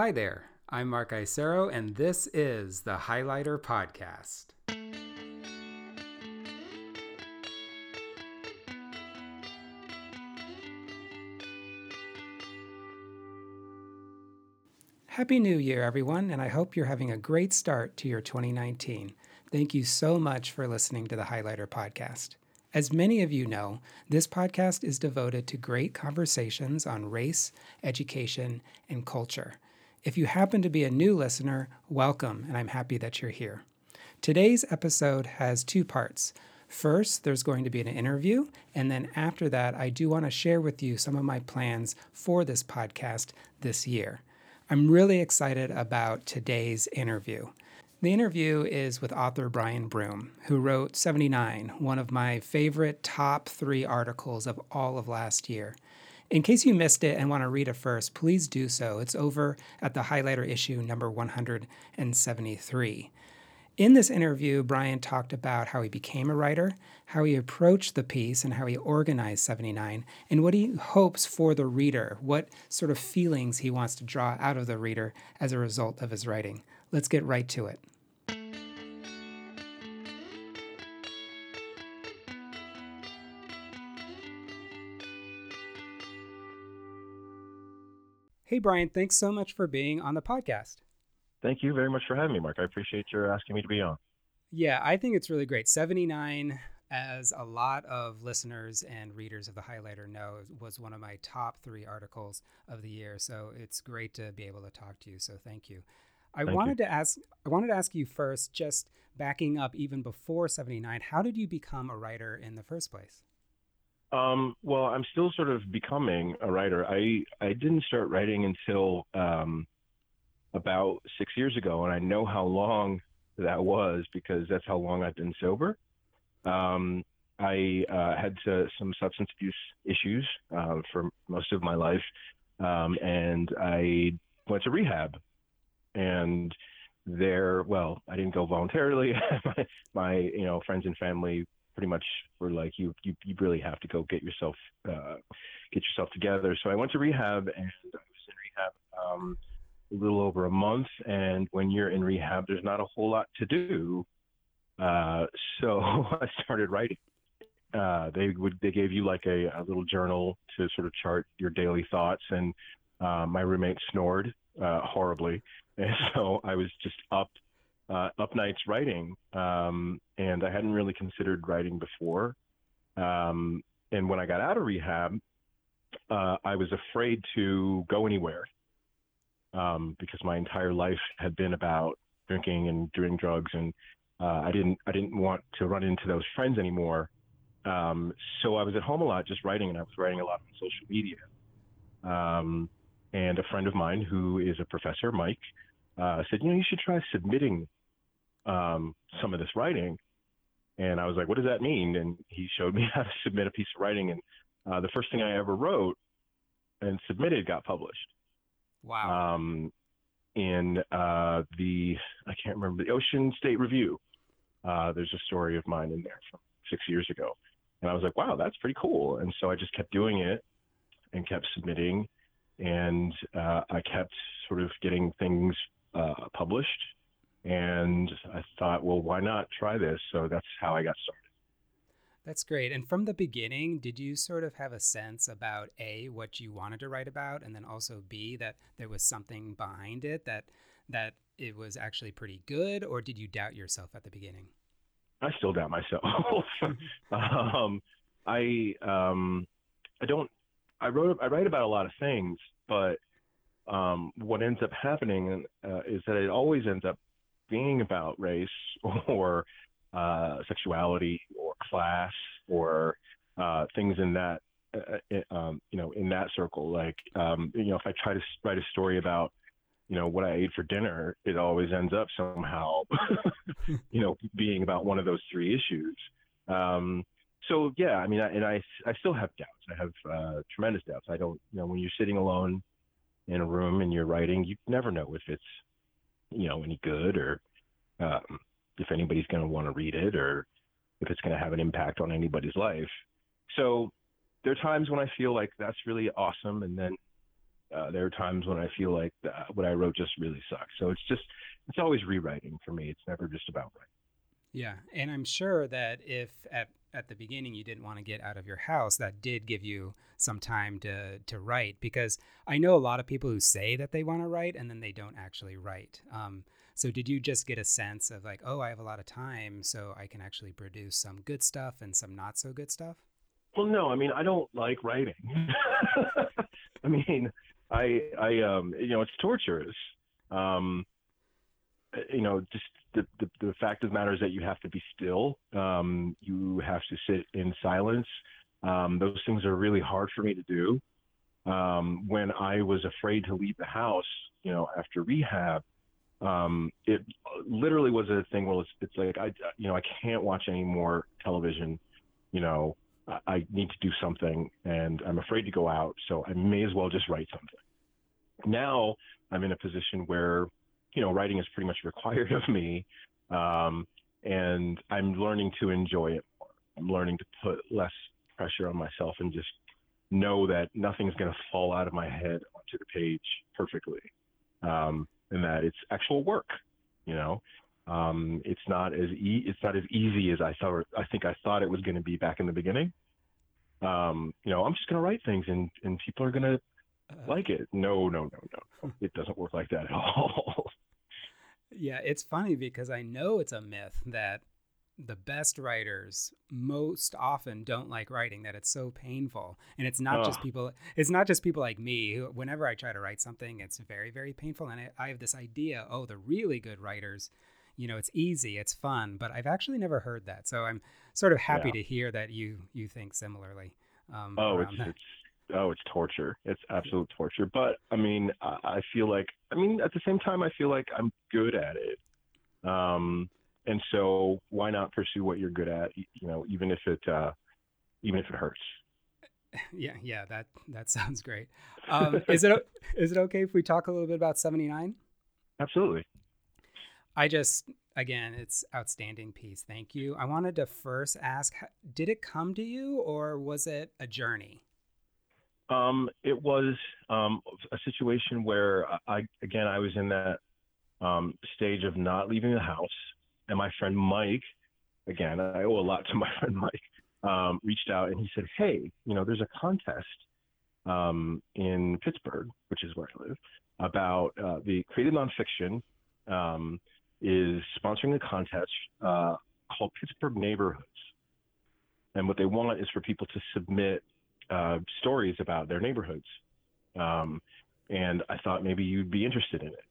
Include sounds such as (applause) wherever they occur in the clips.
Hi there, I'm Mark Isero, and this is the Highlighter Podcast. Happy New Year, everyone, and I hope you're having a great start to your 2019. Thank you so much for listening to the Highlighter Podcast. As many of you know, this podcast is devoted to great conversations on race, education, and culture. If you happen to be a new listener, welcome, and I'm happy that you're here. Today's episode has two parts. First, there's going to be an interview, and then after that, I do want to share with you some of my plans for this podcast this year. I'm really excited about today's interview. The interview is with author Brian Broome, who wrote 79, one of my favorite top three articles of all of last year. In case you missed it and want to read it first, please do so. It's over at the highlighter issue number 173. In this interview, Brian talked about how he became a writer, how he approached the piece, and how he organized 79, and what he hopes for the reader, what sort of feelings he wants to draw out of the reader as a result of his writing. Let's get right to it. Hey, Brian, thanks so much for being on the podcast. Thank you very much for having me, Mark. I appreciate your asking me to be on. Yeah, I think it's really great. 79, as a lot of listeners and readers of the Highlighter know, was one of my top three articles of the year. So it's great to be able to talk to you. So thank you. I Thank wanted you. to ask I wanted to ask you first, just backing up even before 79, how did you become a writer in the first place? Um, well, I'm still sort of becoming a writer. I I didn't start writing until um, about six years ago, and I know how long that was because that's how long I've been sober. Um, I uh, had to, some substance abuse issues uh, for most of my life, um, and I went to rehab. And there, well, I didn't go voluntarily. (laughs) my, my, you know, friends and family pretty much were like, you, you, you really have to go get yourself, uh, get yourself together. So I went to rehab, and I was in rehab um, a little over a month. And when you're in rehab, there's not a whole lot to do. Uh, so (laughs) I started writing. Uh, they would they gave you like a, a little journal to sort of chart your daily thoughts, and uh, my roommate snored uh, horribly, (laughs) and so I was just up uh, up nights writing, um, and I hadn't really considered writing before. Um, and when I got out of rehab, uh, I was afraid to go anywhere um, because my entire life had been about drinking and doing drugs, and uh, I didn't I didn't want to run into those friends anymore. Um, so I was at home a lot, just writing, and I was writing a lot on social media. Um, and a friend of mine who is a professor, Mike, uh, said, "You know, you should try submitting um, some of this writing." And I was like, "What does that mean?" And he showed me (laughs) how to submit a piece of writing, and uh, the first thing I ever wrote and submitted got published Wow. um, in uh, the I can't remember the Ocean State Review. Uh, there's a story of mine in there from six years ago, and I was like, "Wow, that's pretty cool." And so I just kept doing it and kept submitting, and uh, I kept sort of getting things uh, published. And I thought, well, why not try this? So that's how I got started. That's great. And from the beginning, did you sort of have a sense about A, what you wanted to write about, and then also B, that there was something behind it that that it was actually pretty good, or did you doubt yourself at the beginning? I still doubt myself. (laughs) (laughs) um, I um, I don't. I wrote. I write about a lot of things, but um, what ends up happening uh, is that it always ends up being about race (laughs) or uh, sexuality or class or uh, things in that. Uh, um, you know, in that circle, like um, you know, if I try to write a story about you know what I ate for dinner, it always ends up somehow, (laughs) you know, being about one of those three issues. Um, so yeah, I mean, I, and I I still have doubts. I have uh, tremendous doubts. I don't, you know, when you're sitting alone in a room and you're writing, you never know if it's, you know, any good or um, if anybody's going to want to read it or if it's going to have an impact on anybody's life. So there are times when I feel like that's really awesome, and then Uh, there are times when I feel like the, what I wrote just really sucks. So it's just it's always rewriting for me. It's never just about writing. Yeah, and I'm sure that if at at the beginning you didn't want to get out of your house, that did give you some time to to write because I know a lot of people who say that they want to write and then they don't actually write. Um, so did you just get a sense of like, oh, I have a lot of time, so I can actually produce some good stuff and some not so good stuff? Well, no, I mean I don't like writing. (laughs) I mean, I I um you know it's torturous. Um, you know, just the, the, the fact of the matter is that you have to be still. Um, you have to sit in silence. Um, those things are really hard for me to do. Um, when I was afraid to leave the house, you know, after rehab, um, it literally was a thing where it's, it's like I, you know, I can't watch any more television. You know, I, I need to do something, and I'm afraid to go out, so I may as well just write something. Now I'm in a position where, you know, writing is pretty much required (laughs) of me, um, and I'm learning to enjoy it more. I'm learning to put less pressure on myself and just know that nothing's going to fall out of my head onto the page perfectly. Um, and that it's actual work. You know, um, it's not as e- it's not as easy as I thought. I think I thought it was going to be back in the beginning. Um, you know, I'm just going to write things and and people are going to uh, like it. No, no, no, no. It doesn't work like that at (laughs) all. Yeah, it's funny because I know it's a myth that the best writers most often don't like writing that it's so painful. And it's not just people it's not just people like me who whenever i try to write something it's very very painful. And I, I, have this idea oh the really good writers you know it's easy it's fun but i've actually never heard that. So i'm sort of happy yeah. to hear that you you think similarly um, oh it's, it's oh it's torture. It's absolute torture. But i mean I, I feel like i mean at the same time i feel like i'm good at it. Um and so why not pursue what you're good at you know even if it uh, even if it hurts? (laughs) Yeah yeah that that sounds great. Um, (laughs) is it is it okay if we talk a little bit about 79 absolutely. I just again it's outstanding piece thank you. I wanted to first ask did it come to you or was it a journey um, it was um, a situation where I, again, I was in that um, stage of not leaving the house and my friend Mike, again, I owe a lot to (laughs) my friend Mike, um, reached out and he said, Hey, you know, there's a contest um, in Pittsburgh, which is where I live, about uh, the creative nonfiction um, is sponsoring a contest uh, called Pittsburgh Neighborhoods. And what they want is for people to submit uh, stories about their neighborhoods. Um, and I thought maybe you'd be interested in it.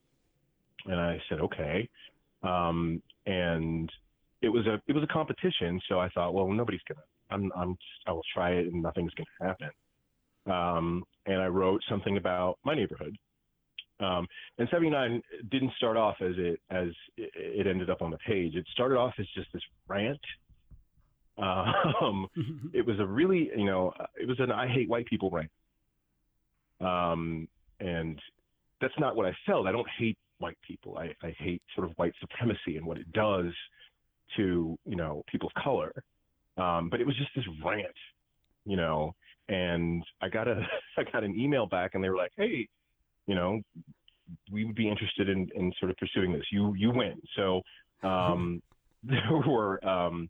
And I said, okay. Um, and it was a it was a competition. So I thought, well, nobody's gonna. I'm I'm I will try it, and nothing's gonna happen. Um, and I wrote something about my neighborhood. Um, and 79 didn't start off as it as it ended up on the page. It started off as just this rant. Um, (laughs) it was a really, you know, it was an I hate white people rant. Um, and that's not what I felt. I don't hate white people. I, I hate sort of white supremacy and what it does to you know people of color. Um, but it was just this rant, you know. And I got a (laughs) I got an email back, and they were like, "Hey, you know, we would be interested in, in sort of pursuing this. You you win." So (laughs) um, there were um,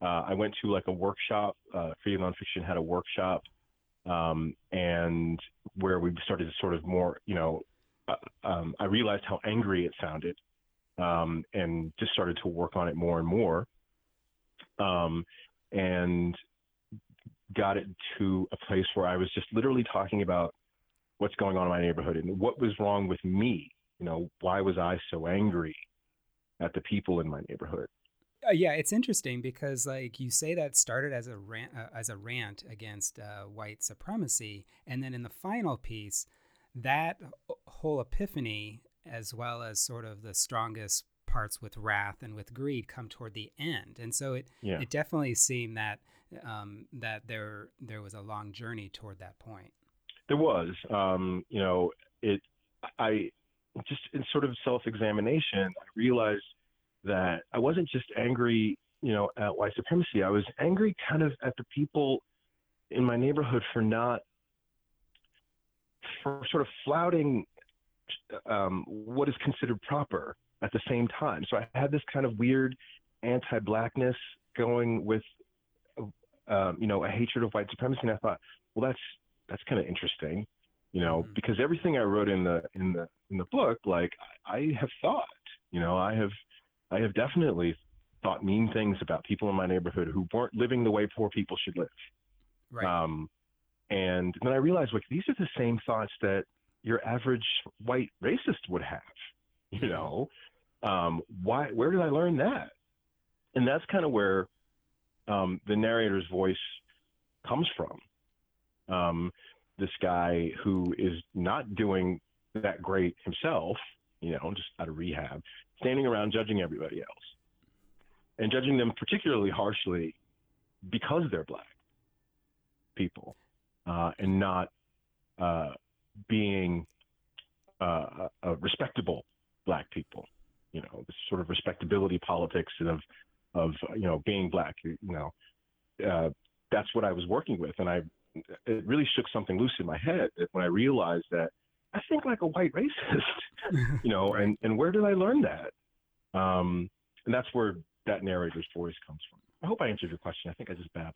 uh, I went to like a workshop. Uh, Creative Nonfiction had a workshop, um, and where we started to sort of more, you know, uh, um, I realized how angry it sounded, um, and just started to work on it more and more, um, and got it to a place where I was just literally talking about what's going on in my neighborhood and what was wrong with me. You know, why was I so angry at the people in my neighborhood? Uh, yeah, it's interesting because like you say that started as a rant, uh, as a rant against uh, white supremacy, and then in the final piece, that whole epiphany, as well as sort of the strongest parts with wrath and with greed, come toward the end. And so it yeah. it definitely seemed that um, that there there was a long journey toward that point. There was, um, you know, it. I just in sort of self examination, I realized that I wasn't just angry, you know, at white supremacy. I was angry kind of at the people in my neighborhood for not for sort of flouting um, what is considered proper at the same time. So I had this kind of weird anti-blackness going with, um, you know, a hatred of white supremacy. And I thought, well, that's that's kind of interesting, you know, mm-hmm. because everything I wrote in the in the in the book, like I have thought, you know, I have I have definitely thought mean things about people in my neighborhood who weren't living the way poor people should live. Right. Um, and then I realized, like, these are the same thoughts that your average white racist would have. You mm-hmm. know, um, why? Where did I learn that? And that's kind of where um, the narrator's voice comes from. Um, this guy who is not doing that great himself, you know, just out of rehab, standing around judging everybody else and judging them particularly harshly because they're black people uh, and not uh, being uh, respectable black people. You know, this sort of respectability politics of of you know being black. You know, uh, that's what I was working with, and I it really shook something loose in my head when I realized that I think like a white racist. (laughs) you know, and and where did I learn that? Um, and that's where that narrator's voice comes from. I hope I answered your question. I think I just babbled.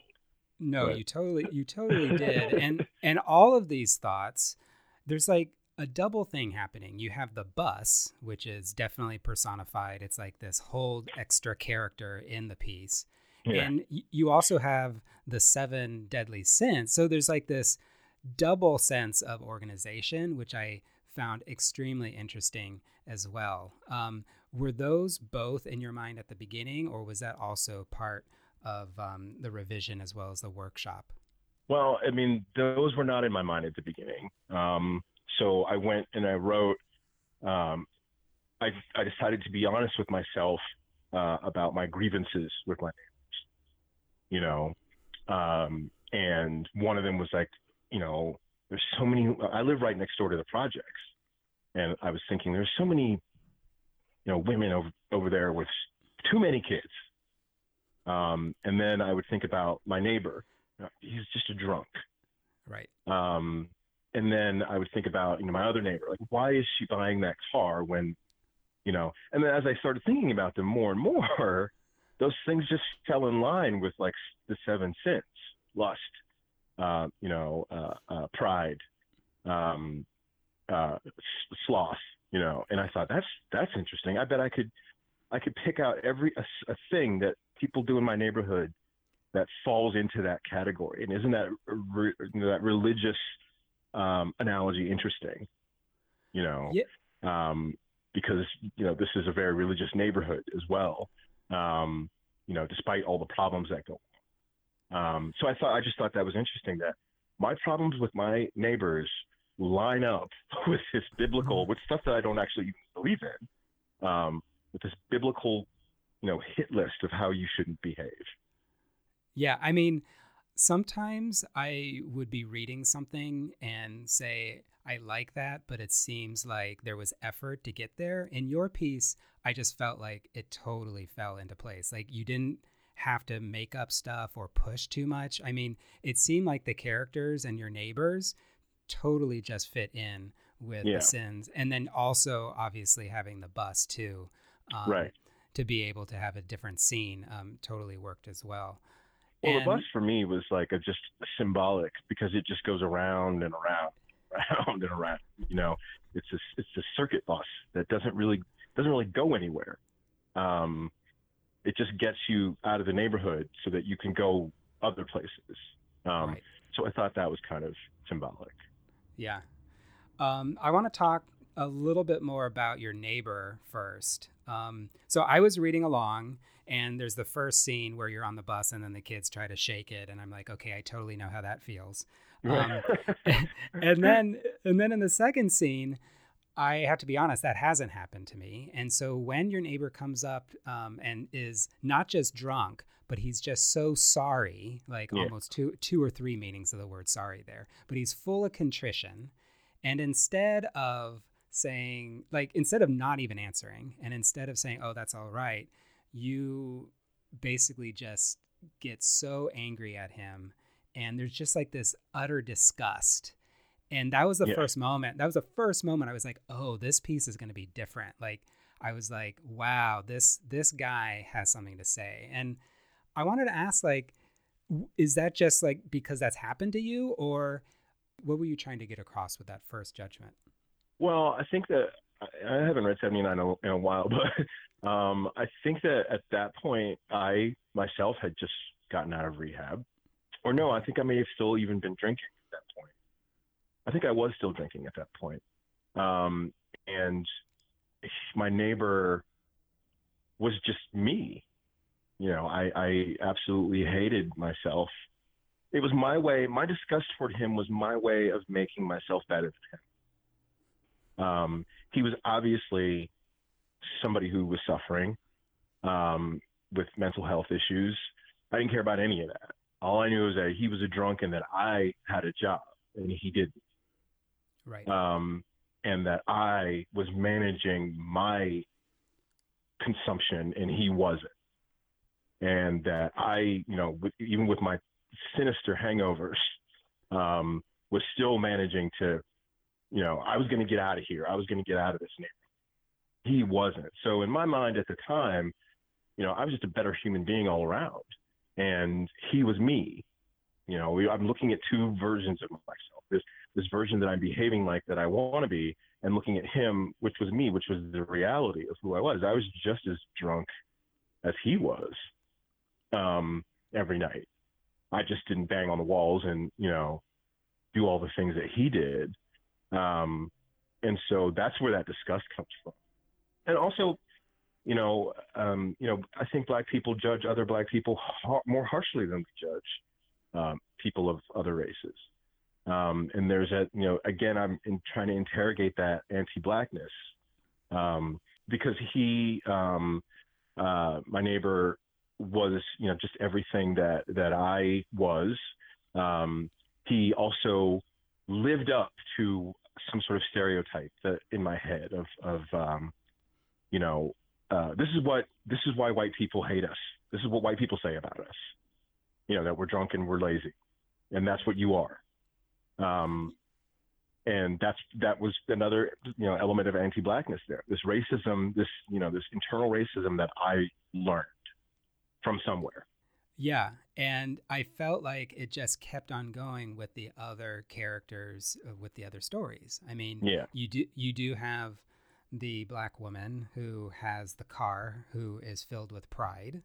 No, but. you totally you totally (laughs) did. And and all of these thoughts, there's like a double thing happening. You have the bus, which is definitely personified. It's like this whole extra character in the piece. Yeah. And you also have the seven deadly sins. So there's like this double sense of organization, which I found extremely interesting as well. Um, were those both in your mind at the beginning, or was that also part of um, the revision as well as the workshop? Well, I mean, those were not in my mind at the beginning. Um, so I went and I wrote. Um, I, I decided to be honest with myself uh, about my grievances with my neighbors. You know, um, and one of them was like, you know, there's so many. I live right next door to the projects, and I was thinking there's so many you know, women over over there with too many kids. Um, and then I would think about my neighbor. He's just a drunk. Right. Um, and then I would think about you know my other neighbor. Like, why is she buying that car when, you know? And then as I started thinking about them more and more, (laughs) those things just fell in line with like the seven sins: lust, uh, you know, uh, uh, pride, um, uh, sloth, you know and i thought that's that's interesting. I bet i could i could pick out every a, a thing that people do in my neighborhood that falls into that category. And isn't that re, that religious um, analogy interesting? You know yeah. um, because you know this is a very religious neighborhood as well. Um, you know despite all the problems that go um, so i thought i just thought that was interesting that my problems with my neighbors line up (laughs) with this biblical, mm-hmm. with stuff that I don't actually believe in, um, with this biblical, you know, hit list of how you shouldn't behave. Yeah, I mean, sometimes I would be reading something and say, I like that, but it seems like there was effort to get there. In your piece, I just felt like it totally fell into place. Like you didn't have to make up stuff or push too much. I mean, it seemed like the characters and your neighbors totally just fit in with yeah. the sins and then also obviously having the bus too um, right. to be able to have a different scene um, totally worked as well. Well and, the bus for me was like a just symbolic because it just goes around and around (laughs) around and around you know? It's a it's a circuit bus that doesn't really doesn't really go anywhere. Um, it just gets you out of the neighborhood so that you can go other places um, right. so i thought that was kind of symbolic yeah. Um, I want to talk a little bit more about your neighbor first. Um, so I was reading along, and there's the first scene where you're on the bus, and then the kids try to shake it, and I'm like, okay, I totally know how that feels. Um, (laughs) (laughs) and then, and then in the second scene, I have to be honest, that hasn't happened to me. And so when your neighbor comes up um, and is not just drunk, but he's just so sorry, like yeah. almost two two or three meanings of the word sorry there. But he's full of contrition. And instead of saying, like, instead of not even answering, and instead of saying, oh, that's all right, you basically just get so angry at him. And there's just like this utter disgust And that was the yeah. first moment. That was the first moment I was like, "Oh, this piece is going to be different." Like I was like, "Wow, this this guy has something to say." And I wanted to ask like is that just like because that's happened to you or what were you trying to get across with that first judgment? Well, I think that I haven't read 79 in a while, (laughs) but um, I think that at that point, I myself had just gotten out of rehab. Or no, I think I may have still even been drinking at that point. I think I was still drinking at that point. Um, and my neighbor was just me. You know, I, I absolutely hated myself. It was my way, my disgust toward him was my way of making myself better than him. Um, he was obviously somebody who was suffering um, with mental health issues. I didn't care about any of that. All I knew was that he was a drunk and that I had a job and he didn't. Right. Um, and that I was managing my consumption and he wasn't. And that I, you know, even with my sinister hangovers, um, was still managing to you know, I was going to get out of here. I was going to get out of this neighborhood. He wasn't. So in my mind at the time, you know, I was just a better human being all around, and he was me. You know, I'm looking at two versions of myself. This this version that I'm behaving like that I want to be, and looking at him, which was me, which was the reality of who I was. I was just as drunk as he was um, every night. I just didn't bang on the walls and you know do all the things that he did. Um, and so that's where that disgust comes from. And also, you know, um, you know, I think black people judge other black people har- more harshly than we judge um, people of other races. Um, and there's a, you know, again, I'm in trying to interrogate that anti-blackness um, because he, um, uh, my neighbor, was, you know, just everything that that I was. Um, he also lived up to some sort of stereotype that in my head of of um, you know uh, this is what this is why white people hate us. This is what white people say about us. You know that we're drunk and we're lazy, and that's what you are. Um, and that's that was another you know element of anti-blackness there. This racism, this you know this internal racism that I learned from somewhere. Yeah, and I felt like it just kept on going with the other characters, uh, with the other stories. I mean, yeah. you do you do have the black woman who has the car, who is filled with pride,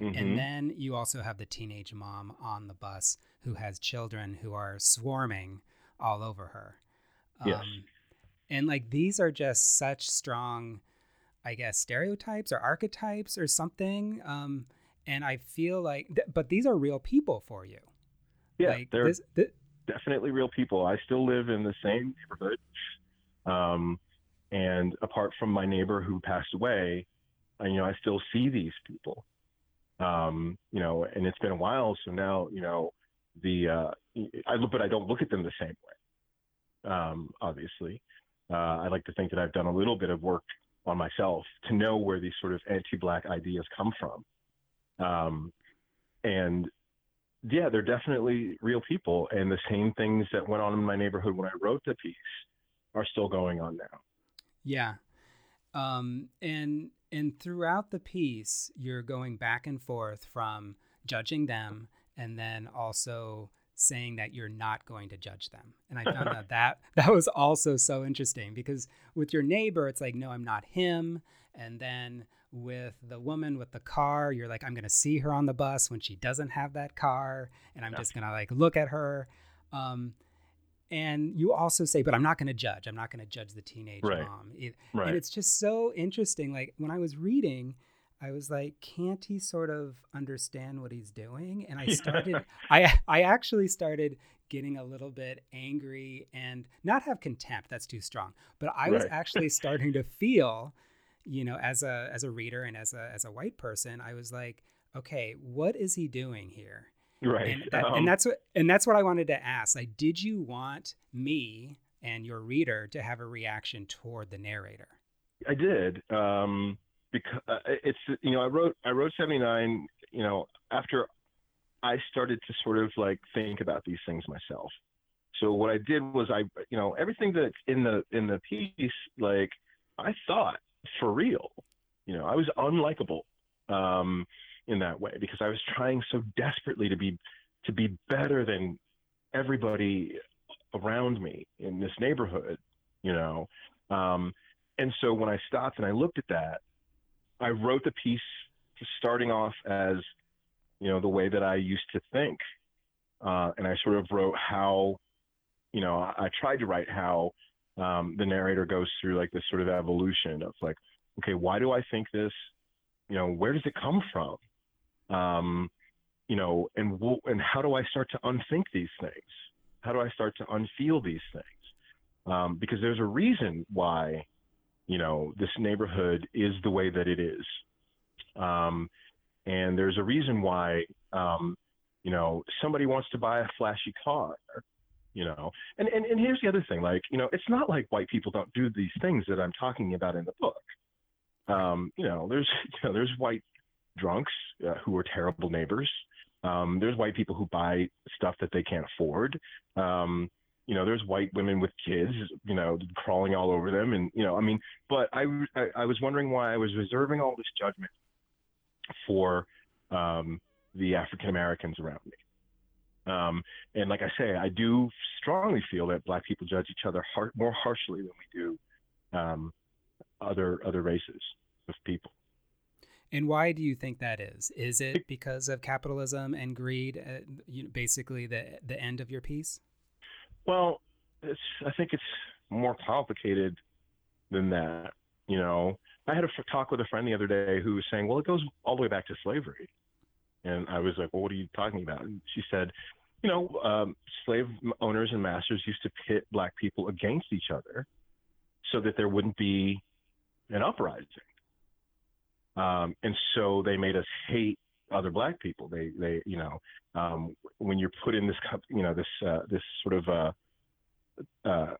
mm-hmm. and then you also have the teenage mom on the bus who has children who are swarming all over her. Yes. Um, and like these are just such strong, I guess, stereotypes or archetypes or something. Um, and I feel like, th- but these are real people for you. Yeah, like they're this, th- definitely real people. I still live in the same neighborhood, um, and apart from my neighbor who passed away, I, you know, I still see these people. Um, you know, and it's been a while, so now you know the uh, I look, but I don't look at them the same way. Um, obviously, uh, I like to think that I've done a little bit of work on myself to know where these sort of anti-black ideas come from. Um, and yeah, they're definitely real people. And the same things that went on in my neighborhood when I wrote the piece are still going on now. Yeah. Um, and and throughout the piece, you're going back and forth from judging them and then also saying that you're not going to judge them. And I found that (laughs) that that was also so interesting because with your neighbor, it's like, no, I'm not him. And then with the woman with the car, you're like, I'm going to see her on the bus when she doesn't have that car, and I'm yeah. just going to like look at her. Um, and you also say, but I'm not going to judge. I'm not going to judge the teenage right. mom. It, right. And it's just so interesting. Like when I was reading, I was like, can't he sort of understand what he's doing? And I (laughs) started, I I actually started getting a little bit angry and not have contempt. That's too strong. But I right. was actually starting to feel you know, as a as a reader and as a as a white person, I was like, okay, what is he doing here? Right. And, that, um, and that's what and that's what I wanted to ask. Like, did you want me and your reader to have a reaction toward the narrator? I did. Um, because uh, it's you know I wrote I wrote 79 you know after I started to sort of like think about these things myself. So what I did was I, you know, everything that's in the in the piece, like I thought for real, you know, I was unlikable um, in that way because I was trying so desperately to be to be better than everybody around me in this neighborhood, you know. Um, and so when I stopped and I looked at that, I wrote the piece starting off as, you know, the way that I used to think. Uh, and I sort of wrote how, you know, I, I tried to write how um, the narrator goes through like this sort of evolution of like, okay, why do I think this? You know, where does it come from? Um, you know, and and how do I start to unthink these things? How do I start to unfeel these things? Um, because there's a reason why, you know, this neighborhood is the way that it is. Um, and there's a reason why, um, you know, somebody wants to buy a flashy car, you know. And, and, and here's the other thing like, you know, it's not like white people don't do these things that I'm talking about in the book. Um, you know, there's, (laughs) you know, there's white drunks uh, who are terrible neighbors. Um, there's white people who buy stuff that they can't afford. Um, you know, there's white women with kids, you know, crawling all over them, and you know, I mean, but I, I, I was wondering why I was reserving all this judgment for um, the African Americans around me. Um, and like I say, I do strongly feel that black people judge each other har- more harshly than we do um, other other races of people. And why do you think that is? Is it because of capitalism and greed? Uh, you know, basically, the the end of your piece. Well, it's. I think it's more complicated than that. You know, I had a talk with a friend the other day who was saying, "Well, it goes all the way back to slavery," and I was like, "Well, what are you talking about?" And she said, "You know, um, slave owners and masters used to pit black people against each other, so that there wouldn't be an uprising." Um, and so they made us hate other black people. They, they, you know, um, when you're put in this, you know, this, uh, this sort of uh, uh,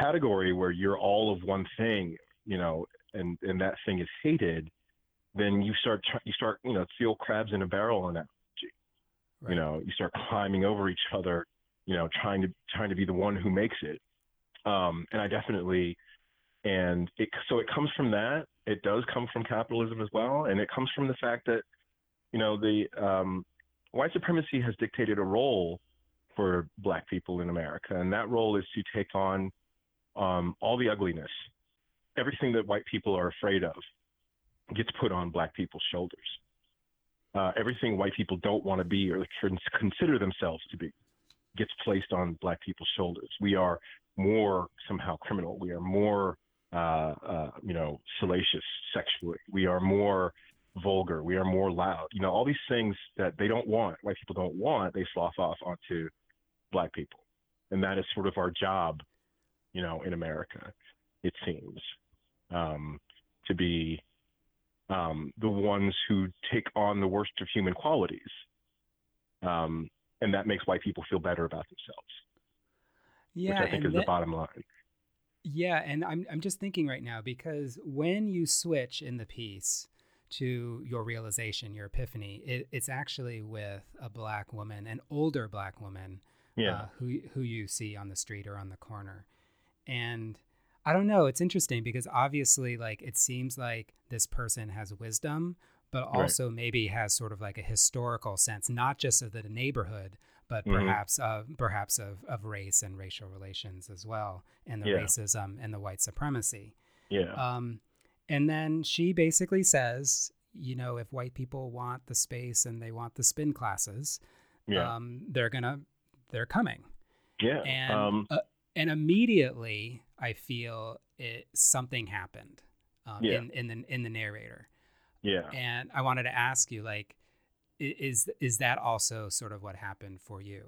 category where you're all of one thing, you know, and and that thing is hated, then you start, you start, you know, feel crabs in a barrel analogy. Right. You know, you start climbing over each other, you know, trying to trying to be the one who makes it. Um, and I definitely, and it so it comes from that it does come from capitalism as well, and it comes from the fact that you know the um, white supremacy has dictated a role for Black people in America, and that role is to take on um, all the ugliness, everything that white people are afraid of, gets put on Black people's shoulders. Uh, everything white people don't want to be or consider themselves to be gets placed on Black people's shoulders. We are more somehow criminal. We are more you know, salacious sexually. We are more vulgar. We are more loud. You know, all these things that they don't want, white people don't want, they slough off onto black people. And that is sort of our job, you know, in America, it seems, um, to be um, the ones who take on the worst of human qualities. Um, and that makes white people feel better about themselves. Yeah, which I think is that, the bottom line. Yeah, and I'm I'm just thinking right now because when you switch in the piece to your realization, your epiphany, it, it's actually with a black woman, an older black woman, yeah. Uh, who who you see on the street or on the corner, and I don't know. It's interesting because obviously, like, it seems like this person has wisdom, but also right. maybe has sort of like a historical sense, not just of the neighborhood, but mm-hmm. perhaps uh, perhaps of, of race and racial relations as well, and the yeah. racism and the white supremacy. Yeah. Um, and then she basically says, you know, if white people want the space and they want the spin classes, yeah. um, they're gonna they're coming. Yeah. And um, uh, and immediately I feel it something happened um, yeah. in in the in the narrator. Yeah. And I wanted to ask you, like, is is that also sort of what happened for you?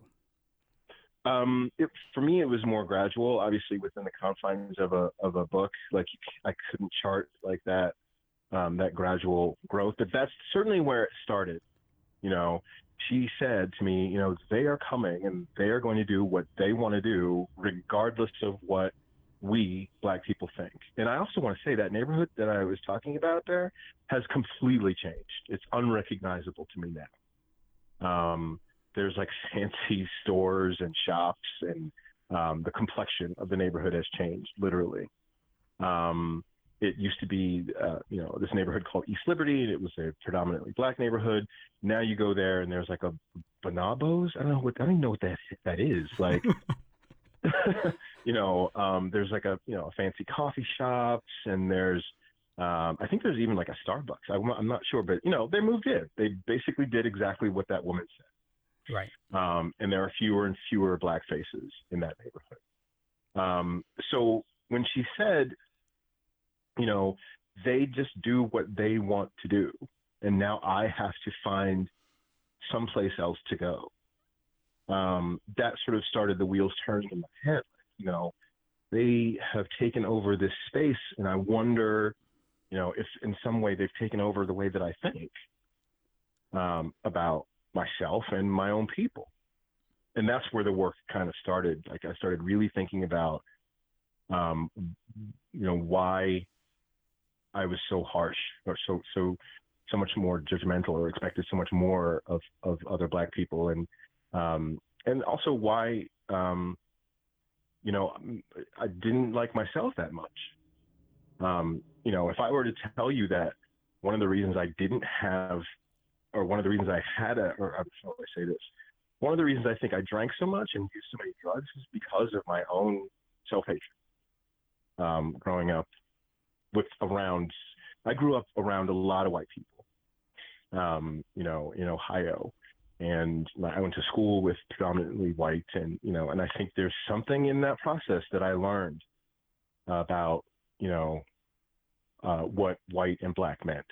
Um, it, for me, it was more gradual. Obviously, within the confines of a of a book, like I couldn't chart like that um, that gradual growth. But that's certainly where it started. You know, she said to me, you know, they are coming and they are going to do what they want to do, regardless of what we black people think. And I also want to say that neighborhood that I was talking about there has completely changed. It's unrecognizable to me now. Um, there's like (laughs) fancy stores and shops and Um, the complexion of the neighborhood has changed, literally. Um, it used to be, uh, you know, this neighborhood called East Liberty, and it was a predominantly black neighborhood. Now you go there, and there's like a Bonobos. I don't know what I don't even know what that that is. Like, (laughs) (laughs) you know, um, there's like a you know a fancy coffee shops, and there's um, I think there's even like a Starbucks. I, I'm not sure, but you know, they moved in. They basically did exactly what that woman said. Right. Um, and there are fewer and fewer black faces in that neighborhood. Um, so when she said, you know, they just do what they want to do, and now I have to find someplace else to go. Um, that sort of started the wheels turning in my head. You know, they have taken over this space, and I wonder you know, if in some way they've taken over the way that I think um, about myself and my own people. And that's where the work kind of started. Like I started really thinking about, um, you know, why I was so harsh or so so so much more judgmental or expected so much more of of other Black people, and um, and also why um, you know I didn't like myself that much. Um, you know, if I were to tell you that one of the reasons I didn't have, or one of the reasons I had a, or how do I say this? One of the reasons I think I drank so much and used so many drugs is because of my own self hatred. Um, growing up with around, I grew up around a lot of white people. Um, you know, in Ohio, and I went to school with predominantly white, and you know, and I think there's something in that process that I learned about, you know, uh, what white and black meant.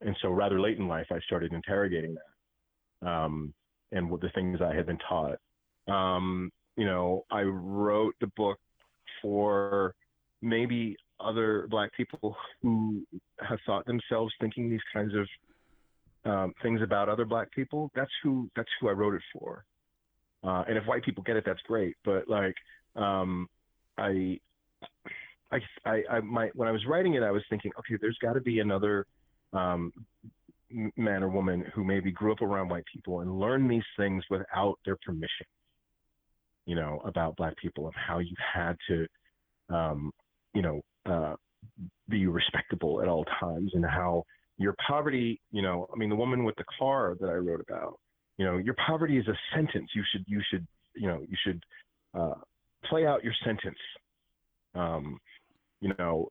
And so, rather late in life, I started interrogating that um, and what the things I had been taught. Um, you know, I wrote the book for maybe other black people who have thought themselves thinking these kinds of um, things about other black people. That's who that's who I wrote it for. Uh, and if white people get it, that's great. But like, um, I I, I, I my, when I was writing it, I was thinking, okay, there's got to be another um, man or woman who maybe grew up around white people and learned these things without their permission. You know about black people and how you had to, um, you know, uh, be respectable at all times, and how your poverty. You know, I mean, the woman with the car that I wrote about. You know, your poverty is a sentence. You should, you should, you know, you should uh, play out your sentence. Um, you know,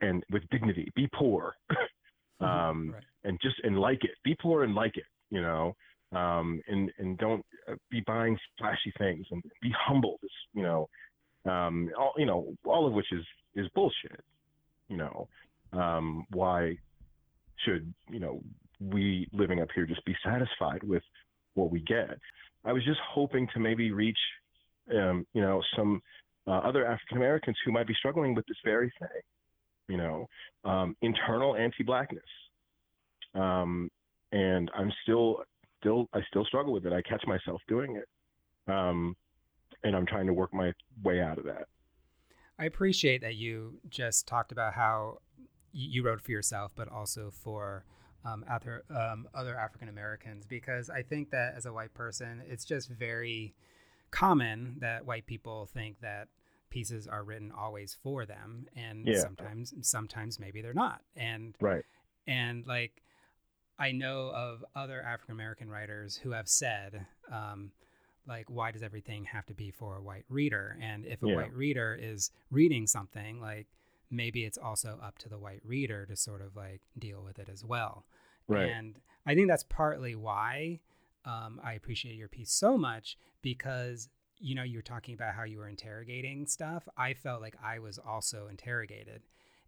and with dignity. Be poor, (laughs) mm-hmm. um, right. and just and like it. Be poor and like it. You know, um, and and don't uh, be buying flashy things and be humble. This, you know, um, all you know, all of which is is bullshit. You know, um, why should you know we living up here just be satisfied with what we get? I was just hoping to maybe reach, um, you know, some uh, other African Americans who might be struggling with this very thing, you know, um, internal anti-blackness. Um, and I'm still, still, I still struggle with it. I catch myself doing it, um, and I'm trying to work my way out of that. I appreciate that you just talked about how you wrote for yourself, but also for um, other um, other African Americans, because I think that as a white person, it's just very common that white people think that pieces are written always for them and yeah. sometimes sometimes maybe they're not and right and like i know of other african american writers who have said um, like why does everything have to be for a white reader and if a yeah. white reader is reading something like maybe it's also up to the white reader to sort of like deal with it as well right and i think that's partly why um, i appreciate your piece so much because you know, you were talking about how you were interrogating stuff. I felt like I was also interrogated,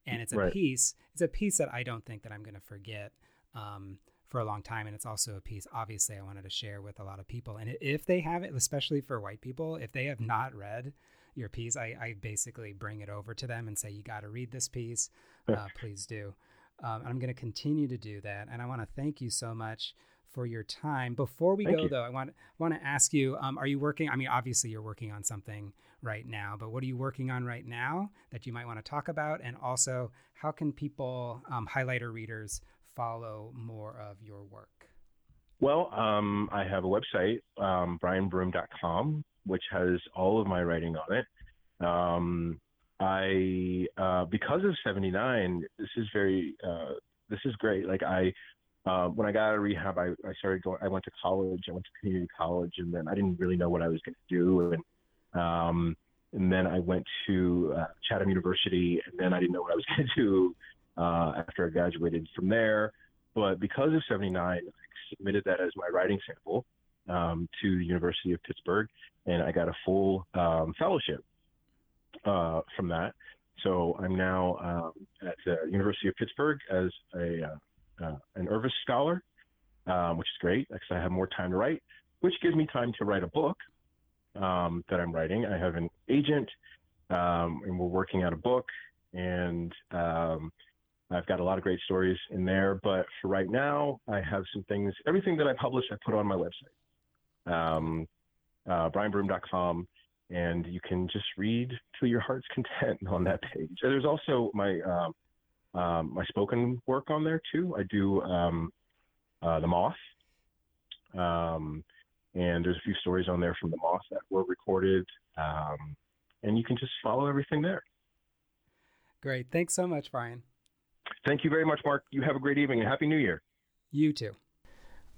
and it's a right. piece. It's a piece that I don't think that I'm going to forget um, for a long time, and it's also a piece. Obviously, I wanted to share with a lot of people, and if they haven't, especially for white people, if they have not read your piece, I, I basically bring it over to them and say, "You got to read this piece. Uh, please do." Um, and I'm going to continue to do that, and I want to thank you so much for your time. Before we Thank go, you. though, I want want to ask you: um, Are you working? I mean, obviously, you're working on something right now, but what are you working on right now that you might want to talk about? And also, how can people, um, highlighter readers, follow more of your work? Well, um, I have a website, um, brianbroome.com. which has all of my writing on it. Um, I uh, because of 79, this is very uh, this is great. Like I uh, when I got out of rehab, I, I started going. I went to college. I went to community college, and then I didn't really know what I was going to do. And um, and then I went to uh, Chatham University, and then I didn't know what I was (laughs) going to do uh, after I graduated from there. But because of 79, I submitted that as my writing sample um, to the University of Pittsburgh, and I got a full um, fellowship uh, from that. So I'm now um, at the University of Pittsburgh as a uh, uh, an Irvis Scholar, um, which is great because I have more time to write, which gives me time to write a book um, that I'm writing. I have an agent, and we're working out a book, and I've got a lot of great stories in there. But for right now, I have some things. Everything that I publish, I put on my website, um, uh, brianbroome.com, and you can just read to your heart's content (laughs) on that page. There's also my um, um, my spoken work on there too. I do um, uh, the Moth. Um, and there's a few stories on there from the Moth that were recorded. Um, and you can just follow everything there. Great. Thanks so much, Brian. Thank you very much, Mark. You have a great evening and Happy New Year. You too.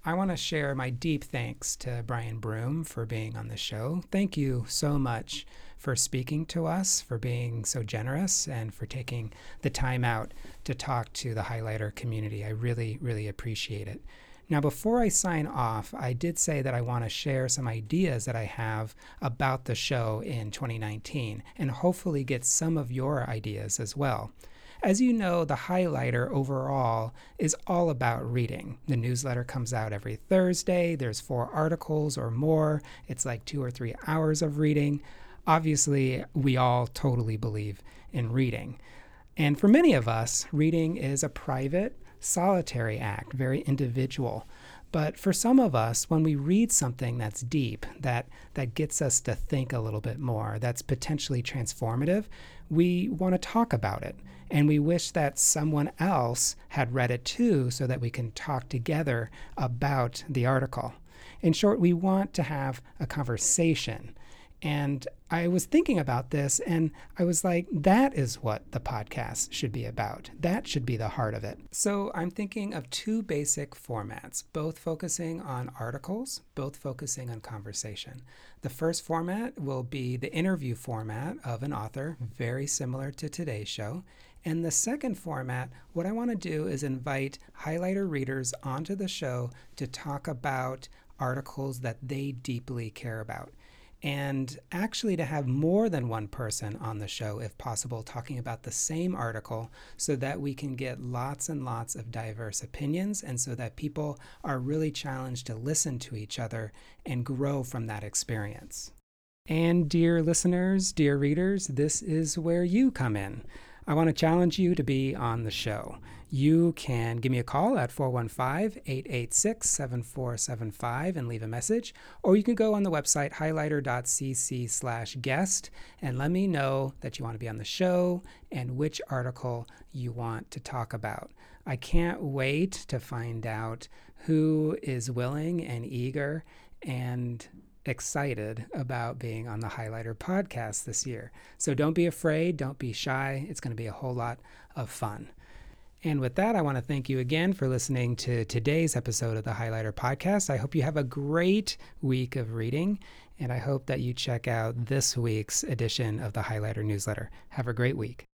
I want to share my deep thanks to Brian Broome for being on the show. Thank you so much for speaking to us, for being so generous, and for taking the time out to talk to the highlighter community. I really, really appreciate it. Now, before I sign off, I did say that I want to share some ideas that I have about the show in 2019 and hopefully get some of your ideas as well. As you know, the highlighter overall is all about reading. The newsletter comes out every Thursday. There's four articles or more. It's like two or three hours of reading. Obviously, we all totally believe in reading. And for many of us, reading is a private, solitary act, very individual. But for some of us, when we read something that's deep, that, that gets us to think a little bit more, that's potentially transformative, we want to talk about it. And we wish that someone else had read it too so that we can talk together about the article. In short, we want to have a conversation. And I was thinking about this and I was like, that is what the podcast should be about. That should be the heart of it. So I'm thinking of two basic formats, both focusing on articles, both focusing on conversation. The first format will be the interview format of an author, very similar to today's show. And the second format, what I want to do is invite highlighter readers onto the show to talk about articles that they deeply care about and actually to have more than one person on the show, if possible, talking about the same article so that we can get lots and lots of diverse opinions and so that people are really challenged to listen to each other and grow from that experience. And, dear listeners, dear readers, this is where you come in. I want to challenge you to be on the show. You can give me a call at 415 886 7475 and leave a message, or you can go on the website highlighter.cc slash guest and let me know that you want to be on the show and which article you want to talk about. I can't wait to find out who is willing and eager and excited about being on the Highlighter podcast this year. So don't be afraid, don't be shy. It's going to be a whole lot of fun. And with that, I want to thank you again for listening to today's episode of the Highlighter Podcast. I hope you have a great week of reading, and I hope that you check out this week's edition of the Highlighter newsletter. Have a great week.